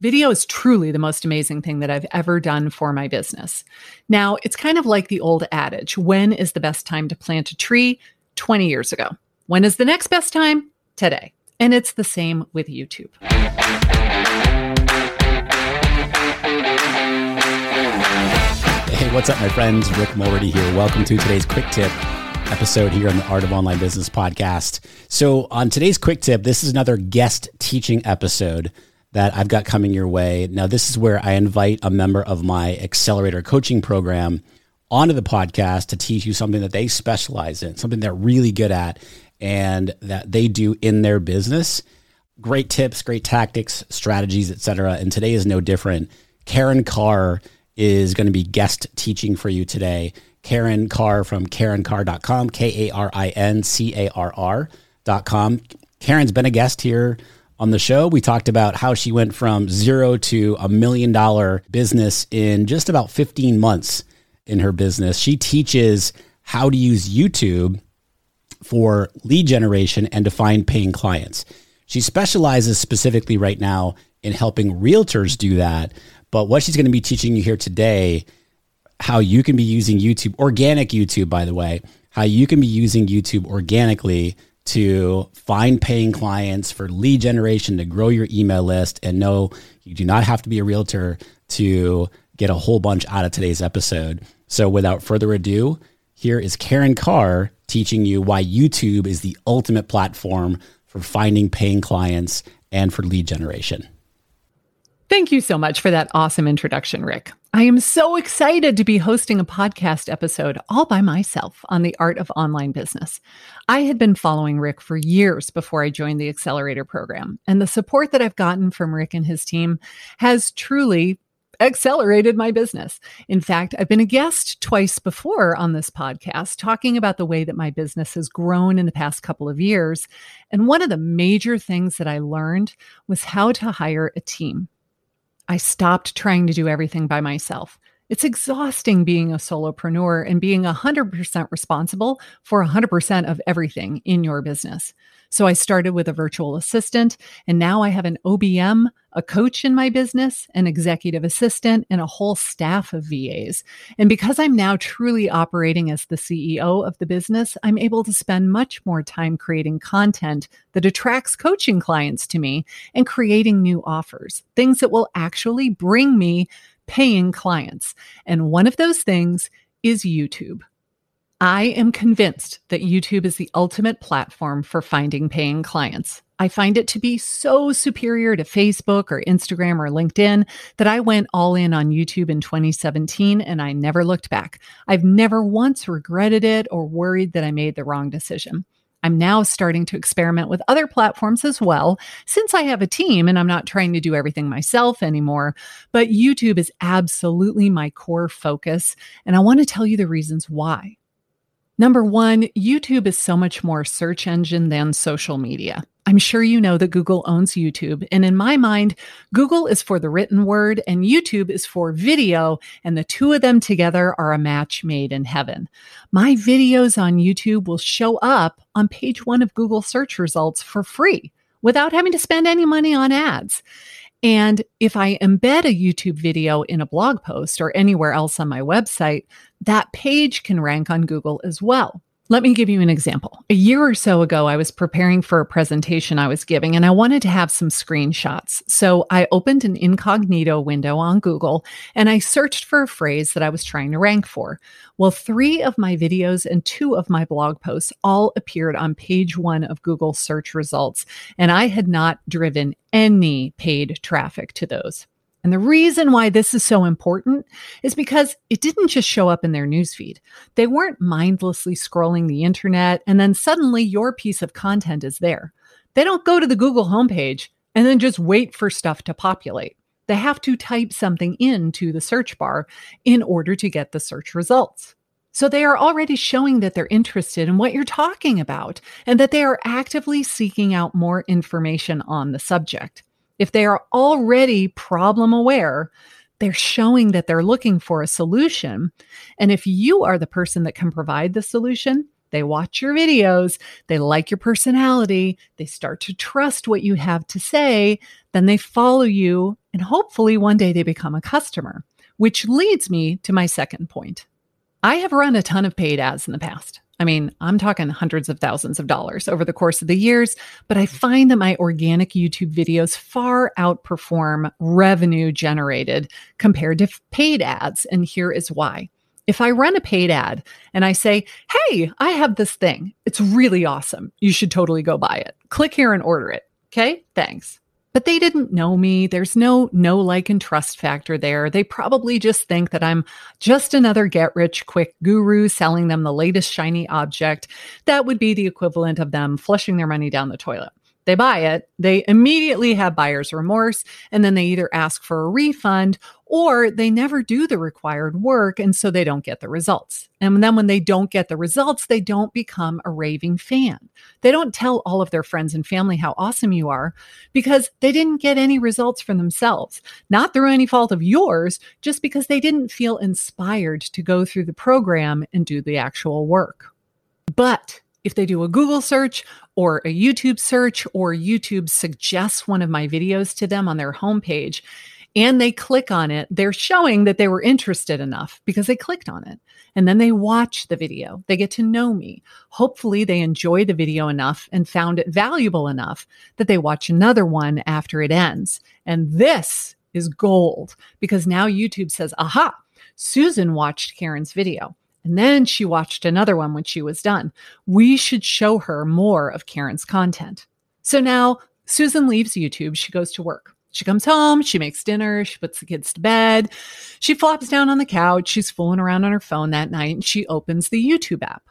Video is truly the most amazing thing that I've ever done for my business. Now, it's kind of like the old adage when is the best time to plant a tree? 20 years ago. When is the next best time? Today. And it's the same with YouTube. Hey, what's up, my friends? Rick Mulready here. Welcome to today's quick tip episode here on the Art of Online Business podcast. So, on today's quick tip, this is another guest teaching episode that I've got coming your way. Now, this is where I invite a member of my accelerator coaching program onto the podcast to teach you something that they specialize in, something they're really good at and that they do in their business. Great tips, great tactics, strategies, etc. And today is no different. Karin Carr is going to be guest teaching for you today. Karin Carr from KarinCarr.com, K A R I N C A R R.com. Karin's been a guest here on the show, we talked about how she went from zero to a million dollar business in just about 15 months in her business. She teaches how to use YouTube for lead generation and to find paying clients. She specializes specifically right now in helping realtors do that. But what she's going to be teaching you here today, how you can be using YouTube, organic YouTube, by the way, how you can be using YouTube organically to find paying clients for lead generation to grow your email list and no you do not have to be a realtor to get a whole bunch out of today's episode so without further ado here is karin carr teaching you why youtube is the ultimate platform for finding paying clients and for lead generation Thank you so much for that awesome introduction, Rick. I am so excited to be hosting a podcast episode all by myself on the art of online business. I had been following Rick for years before I joined the Accelerator program, and the support that I've gotten from Rick and his team has truly accelerated my business. In fact, I've been a guest twice before on this podcast talking about the way that my business has grown in the past couple of years. And one of the major things that I learned was how to hire a team. I stopped trying to do everything by myself. It's exhausting being a solopreneur and being 100% responsible for 100% of everything in your business. So I started with a virtual assistant, and now I have an OBM, a coach in my business, an executive assistant, and a whole staff of VAs. And because I'm now truly operating as the CEO of the business, I'm able to spend much more time creating content that attracts coaching clients to me and creating new offers, things that will actually bring me paying clients. And one of those things is YouTube. I am convinced that YouTube is the ultimate platform for finding paying clients. I find it to be so superior to Facebook or Instagram or LinkedIn that I went all in on YouTube in 2017 and I never looked back. I've never once regretted it or worried that I made the wrong decision. I'm now starting to experiment with other platforms as well, since I have a team and I'm not trying to do everything myself anymore. But YouTube is absolutely my core focus. And I want to tell you the reasons why. Number one, YouTube is so much more search engine than social media. I'm sure you know that Google owns YouTube. And in my mind, Google is for the written word and YouTube is for video. And the two of them together are a match made in heaven. My videos on YouTube will show up on page one of Google search results for free without having to spend any money on ads. And if I embed a YouTube video in a blog post or anywhere else on my website, that page can rank on Google as well. Let me give you an example. A year or so ago, I was preparing for a presentation I was giving and I wanted to have some screenshots. So I opened an incognito window on Google and I searched for a phrase that I was trying to rank for. Well, three of my videos and two of my blog posts all appeared on page one of Google search results, and I had not driven any paid traffic to those. And the reason why this is so important is because it didn't just show up in their newsfeed. They weren't mindlessly scrolling the internet and then suddenly your piece of content is there. They don't go to the Google homepage and then just wait for stuff to populate. They have to type something into the search bar in order to get the search results. So they are already showing that they're interested in what you're talking about and that they are actively seeking out more information on the subject. If they are already problem aware, they're showing that they're looking for a solution. And if you are the person that can provide the solution, they watch your videos, they like your personality, they start to trust what you have to say, then they follow you, and hopefully one day they become a customer, which leads me to my second point. I have run a ton of paid ads in the past. I mean, I'm talking hundreds of thousands of dollars over the course of the years, but I find that my organic YouTube videos far outperform revenue generated compared to paid ads. And here is why. If I run a paid ad and I say, Hey, I have this thing, it's really awesome. You should totally go buy it. Click here and order it. Okay, thanks but they didn't know me. There's no no like and trust factor there. They probably just think that I'm just another get rich quick guru selling them the latest shiny object. That would be the equivalent of them flushing their money down the toilet. They buy it, they immediately have buyer's remorse, and then they either ask for a refund or they never do the required work. And so they don't get the results. And then when they don't get the results, they don't become a raving fan. They don't tell all of their friends and family how awesome you are because they didn't get any results for themselves, not through any fault of yours, just because they didn't feel inspired to go through the program and do the actual work. But if they do a Google search or a YouTube search, or YouTube suggests one of my videos to them on their homepage, and they click on it, they're showing that they were interested enough because they clicked on it. And then they watch the video. They get to know me. Hopefully, they enjoy the video enough and found it valuable enough that they watch another one after it ends. And this is gold because now YouTube says, aha, Susan watched Karin's video. And then she watched another one when she was done. We should show her more of Karin's content. So now Susan leaves YouTube. She goes to work. She comes home, she makes dinner, she puts the kids to bed, she flops down on the couch, she's fooling around on her phone that night, and she opens the YouTube app.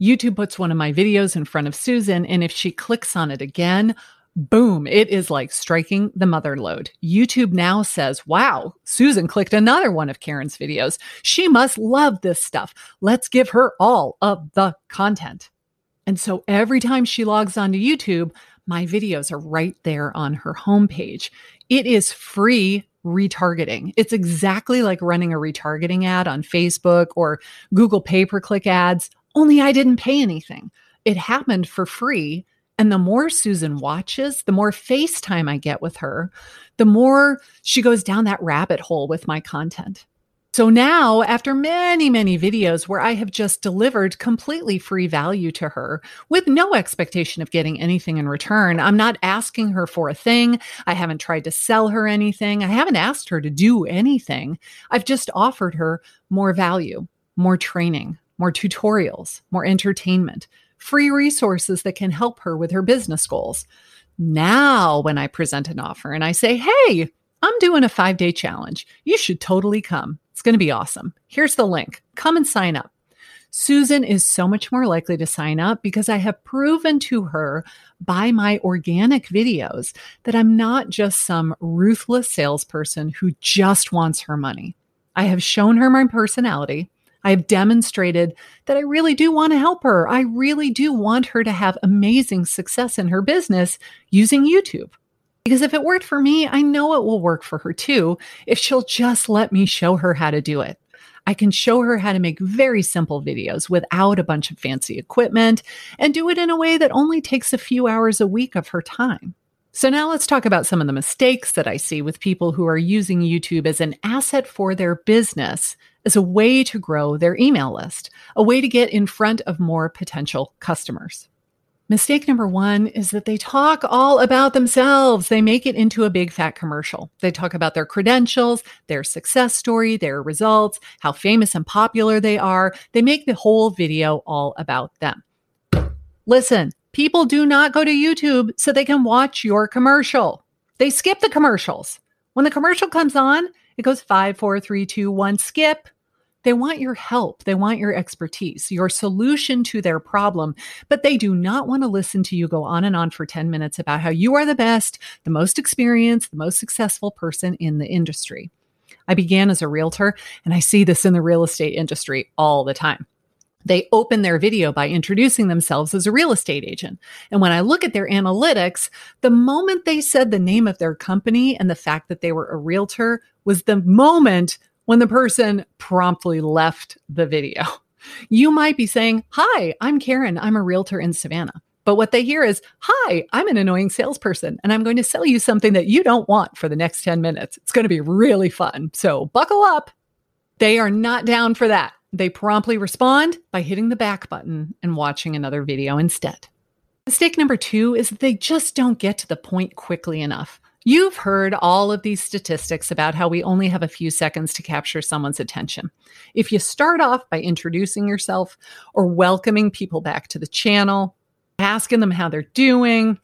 YouTube puts one of my videos in front of Susan, and if she clicks on it again, boom, it is like striking the mother load. YouTube now says, wow, Susan clicked another one of Karin's videos. She must love this stuff. Let's give her all of the content. And so every time she logs onto YouTube, my videos are right there on her homepage. It is free retargeting. It's exactly like running a retargeting ad on Facebook or Google pay per click ads, only I didn't pay anything. It happened for free and the more Susan watches, the more FaceTime I get with her, the more she goes down that rabbit hole with my content. So now, after many, many videos where I have just delivered completely free value to her with no expectation of getting anything in return, I'm not asking her for a thing. I haven't tried to sell her anything. I haven't asked her to do anything. I've just offered her more value, more training, more tutorials, more entertainment, free resources that can help her with her business goals. Now, when I present an offer and I say, hey, I'm doing a five day challenge, you should totally come. It's going to be awesome. Here's the link. Come and sign up. Susan is so much more likely to sign up because I have proven to her by my organic videos that I'm not just some ruthless salesperson who just wants her money. I have shown her my personality. I have demonstrated that I really do want to help her. I really do want her to have amazing success in her business using YouTube. Because if it worked for me, I know it will work for her too if she'll just let me show her how to do it. I can show her how to make very simple videos without a bunch of fancy equipment and do it in a way that only takes a few hours a week of her time. So, now let's talk about some of the mistakes that I see with people who are using YouTube as an asset for their business, as a way to grow their email list, a way to get in front of more potential customers. Mistake number one is that they talk all about themselves. They make it into a big fat commercial. They talk about their credentials, their success story, their results, how famous and popular they are. They make the whole video all about them. Listen, people do not go to YouTube so they can watch your commercial. They skip the commercials. When the commercial comes on, it goes five, four, three, two, one, skip. They want your help. They want your expertise, your solution to their problem, but they do not want to listen to you go on and on for 10 minutes about how you are the best, the most experienced, the most successful person in the industry. I began as a realtor, and I see this in the real estate industry all the time. They open their video by introducing themselves as a real estate agent. And when I look at their analytics, the moment they said the name of their company and the fact that they were a realtor was the moment when the person promptly left the video. You might be saying, Hi, I'm Karin. I'm a realtor in Savannah. But what they hear is, Hi, I'm an annoying salesperson, and I'm going to sell you something that you don't want for the next 10 minutes. It's going to be really fun. So buckle up. They are not down for that. They promptly respond by hitting the back button and watching another video instead. Mistake number two is that they just don't get to the point quickly enough. You've heard all of these statistics about how we only have a few seconds to capture someone's attention. If you start off by introducing yourself or welcoming people back to the channel, asking them how they're doing,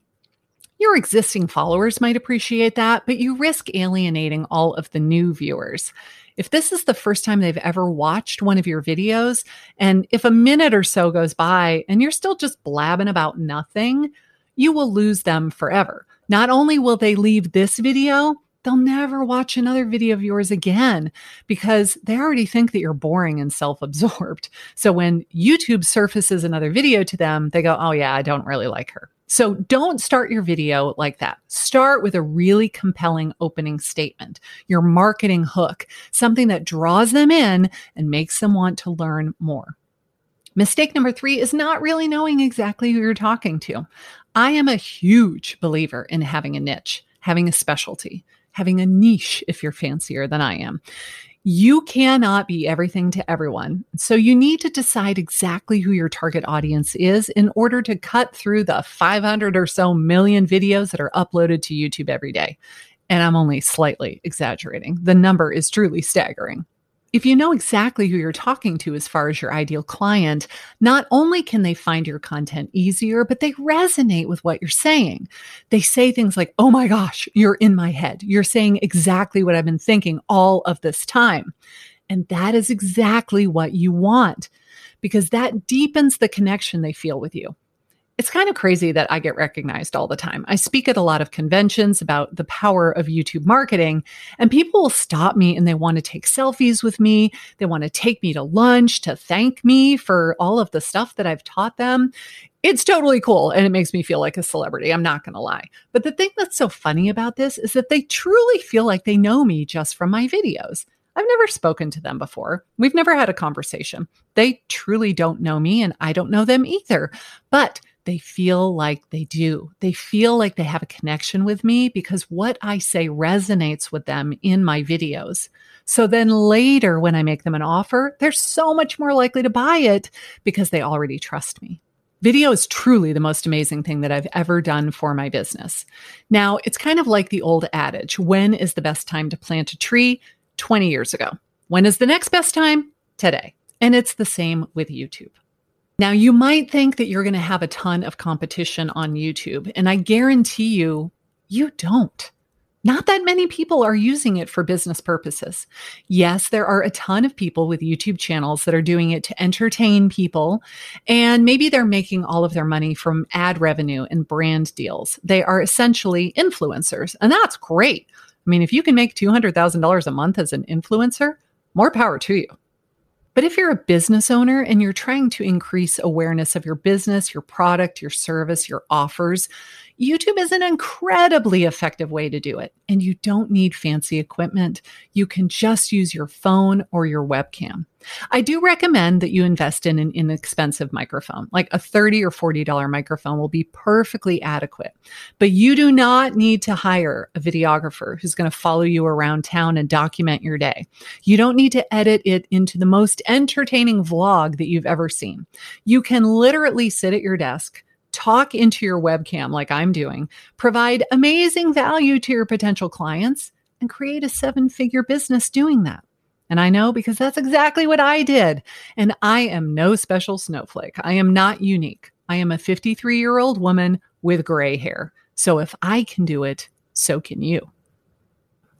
your existing followers might appreciate that, but you risk alienating all of the new viewers. If this is the first time they've ever watched one of your videos, and if a minute or so goes by and you're still just blabbing about nothing, you will lose them forever. Not only will they leave this video, they'll never watch another video of yours again because they already think that you're boring and self absorbed. So when YouTube surfaces another video to them, they go, Oh, yeah, I don't really like her. So don't start your video like that. Start with a really compelling opening statement, your marketing hook, something that draws them in and makes them want to learn more. Mistake number three is not really knowing exactly who you're talking to. I am a huge believer in having a niche, having a specialty, having a niche if you're fancier than I am. You cannot be everything to everyone. So you need to decide exactly who your target audience is in order to cut through the 500 or so million videos that are uploaded to YouTube every day. And I'm only slightly exaggerating. The number is truly staggering. If you know exactly who you're talking to as far as your ideal client, not only can they find your content easier, but they resonate with what you're saying. They say things like, Oh my gosh, you're in my head. You're saying exactly what I've been thinking all of this time. And that is exactly what you want because that deepens the connection they feel with you it's kind of crazy that I get recognized all the time. I speak at a lot of conventions about the power of YouTube marketing, and people will stop me and they want to take selfies with me. They want to take me to lunch to thank me for all of the stuff that I've taught them. It's totally cool and it makes me feel like a celebrity. I'm not going to lie. But the thing that's so funny about this is that they truly feel like they know me just from my videos. I've never spoken to them before. We've never had a conversation. They truly don't know me and I don't know them either. But they feel like they do. They feel like they have a connection with me because what I say resonates with them in my videos. So then later, when I make them an offer, they're so much more likely to buy it because they already trust me. Video is truly the most amazing thing that I've ever done for my business. Now, it's kind of like the old adage when is the best time to plant a tree? 20 years ago. When is the next best time? Today. And it's the same with YouTube. Now, you might think that you're going to have a ton of competition on YouTube, and I guarantee you, you don't. Not that many people are using it for business purposes. Yes, there are a ton of people with YouTube channels that are doing it to entertain people, and maybe they're making all of their money from ad revenue and brand deals. They are essentially influencers, and that's great. I mean, if you can make $200,000 a month as an influencer, more power to you. But if you're a business owner and you're trying to increase awareness of your business, your product, your service, your offers, YouTube is an incredibly effective way to do it. And you don't need fancy equipment. You can just use your phone or your webcam. I do recommend that you invest in an inexpensive microphone, like a 30 or $40 microphone will be perfectly adequate. But you do not need to hire a videographer who's going to follow you around town and document your day. You don't need to edit it into the most entertaining vlog that you've ever seen. You can literally sit at your desk talk into your webcam like I'm doing, provide amazing value to your potential clients, and create a seven figure business doing that. And I know because that's exactly what I did. And I am no special snowflake. I am not unique. I am a 53 year old woman with gray hair. So if I can do it, so can you.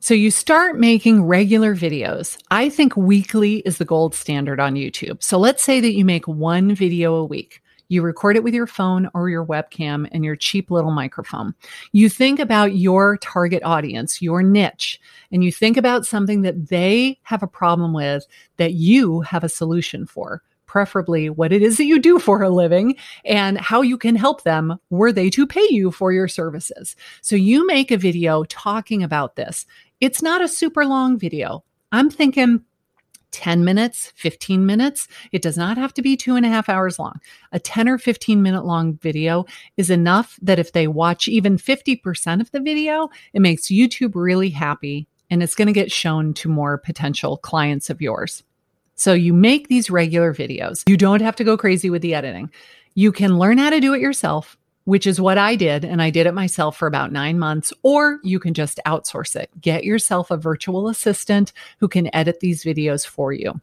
So you start making regular videos. I think weekly is the gold standard on YouTube. So let's say that you make one video a week. You record it with your phone or your webcam and your cheap little microphone. You think about your target audience, your niche, and you think about something that they have a problem with that you have a solution for preferably what it is that you do for a living and how you can help them were they to pay you for your services. So you make a video talking about this. It's not a super long video. I'm thinking 10 minutes, 15 minutes. It does not have to be two and a half hours long. A 10 or 15 minute long video is enough that if they watch even 50% of the video, it makes YouTube really happy and it's going to get shown to more potential clients of yours. So you make these regular videos. You don't have to go crazy with the editing. You can learn how to do it yourself which is what I did. And I did it myself for about nine months, or you can just outsource it. Get yourself a virtual assistant who can edit these videos for you.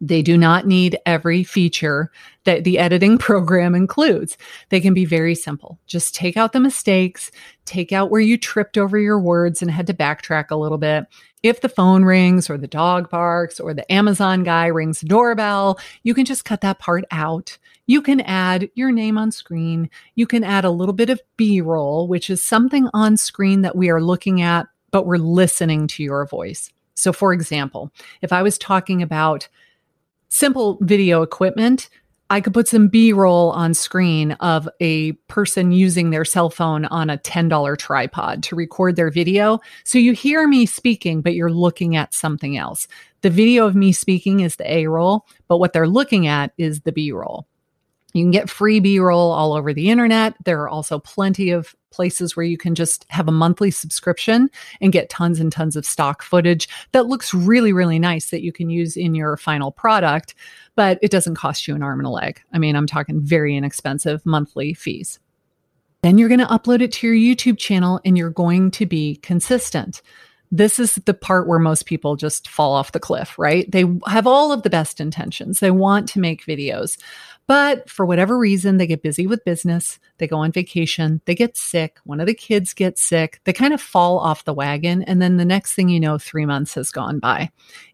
They do not need every feature that the editing program includes. They can be very simple. Just take out the mistakes, take out where you tripped over your words and had to backtrack a little bit. If the phone rings or the dog barks or the Amazon guy rings the doorbell, you can just cut that part out. You can add your name on screen. You can add a little bit of B roll, which is something on screen that we are looking at, but we're listening to your voice. So, for example, if I was talking about simple video equipment, I could put some B roll on screen of a person using their cell phone on a $10 tripod to record their video. So you hear me speaking, but you're looking at something else. The video of me speaking is the A roll, but what they're looking at is the B roll. You can get free B roll all over the internet. There are also plenty of places where you can just have a monthly subscription and get tons and tons of stock footage that looks really, really nice that you can use in your final product, but it doesn't cost you an arm and a leg. I mean, I'm talking very inexpensive monthly fees. Then you're going to upload it to your YouTube channel and you're going to be consistent this is the part where most people just fall off the cliff, right? They have all of the best intentions. They want to make videos, but for whatever reason, they get busy with business, they go on vacation, they get sick, one of the kids gets sick, they kind of fall off the wagon. And then the next thing you know, three months has gone by.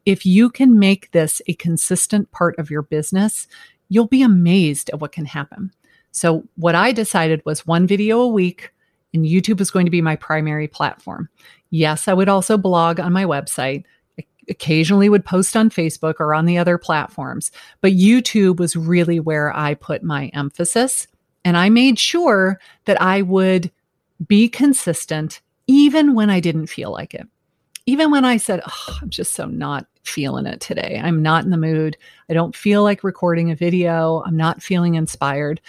If you can make this a consistent part of your business, you'll be amazed at what can happen. So, what I decided was one video a week, and YouTube is going to be my primary platform. Yes, I would also blog on my website occasionally would post on Facebook or on the other platforms, but YouTube was really where I put my emphasis. And I made sure that I would be consistent even when I didn't feel like it. Even when I said, oh, I'm just so not feeling it today. I'm not in the mood. I don't feel like recording a video. I'm not feeling inspired.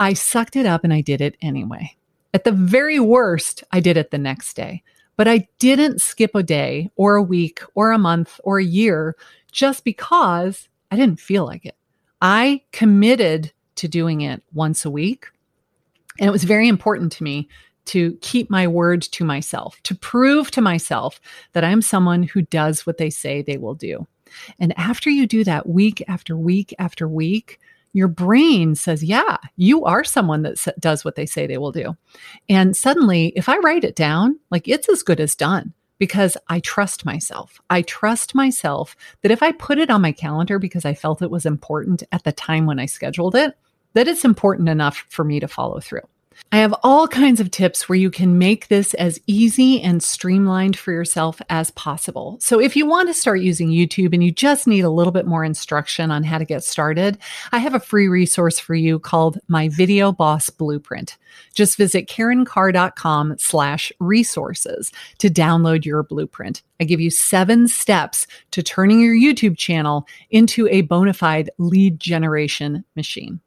I sucked it up and I did it anyway. At the very worst, I did it the next day. But I didn't skip a day or a week or a month or a year just because I didn't feel like it. I committed to doing it once a week. And it was very important to me to keep my word to myself, to prove to myself that I'm someone who does what they say they will do. And after you do that week after week after week, your brain says, Yeah, you are someone that does what they say they will do. And suddenly, if I write it down, like it's as good as done because I trust myself. I trust myself that if I put it on my calendar because I felt it was important at the time when I scheduled it, that it's important enough for me to follow through. I have all kinds of tips where you can make this as easy and streamlined for yourself as possible. So, if you want to start using YouTube and you just need a little bit more instruction on how to get started, I have a free resource for you called My Video Boss Blueprint. Just visit karincarr.com slash resources to download your blueprint. I give you seven steps to turning your YouTube channel into a bona fide lead generation machine.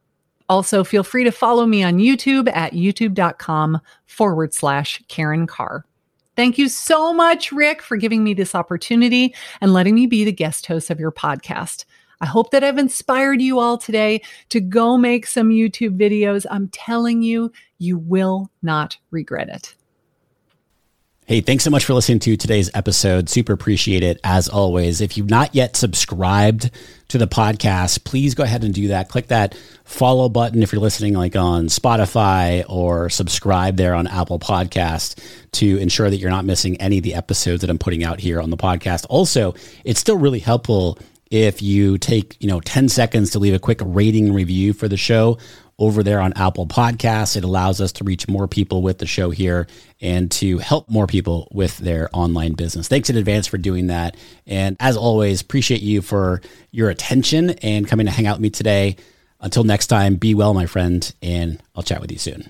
Also, feel free to follow me on YouTube at youtube.com forward slash Karin Carr. Thank you so much, Rick, for giving me this opportunity and letting me be the guest host of your podcast. I hope that I've inspired you all today to go make some YouTube videos. I'm telling you, you will not regret it. Hey, thanks so much for listening to today's episode. Super appreciate it as always. If you've not yet subscribed to the podcast, please go ahead and do that. Click that follow button if you're listening like on Spotify or subscribe there on Apple Podcast to ensure that you're not missing any of the episodes that I'm putting out here on the podcast. Also, it's still really helpful if you take, you know, 10 seconds to leave a quick rating review for the show over there on Apple Podcasts. It allows us to reach more people with the show here and to help more people with their online business. Thanks in advance for doing that. And as always, appreciate you for your attention and coming to hang out with me today. Until next time, be well, my friend, and I'll chat with you soon.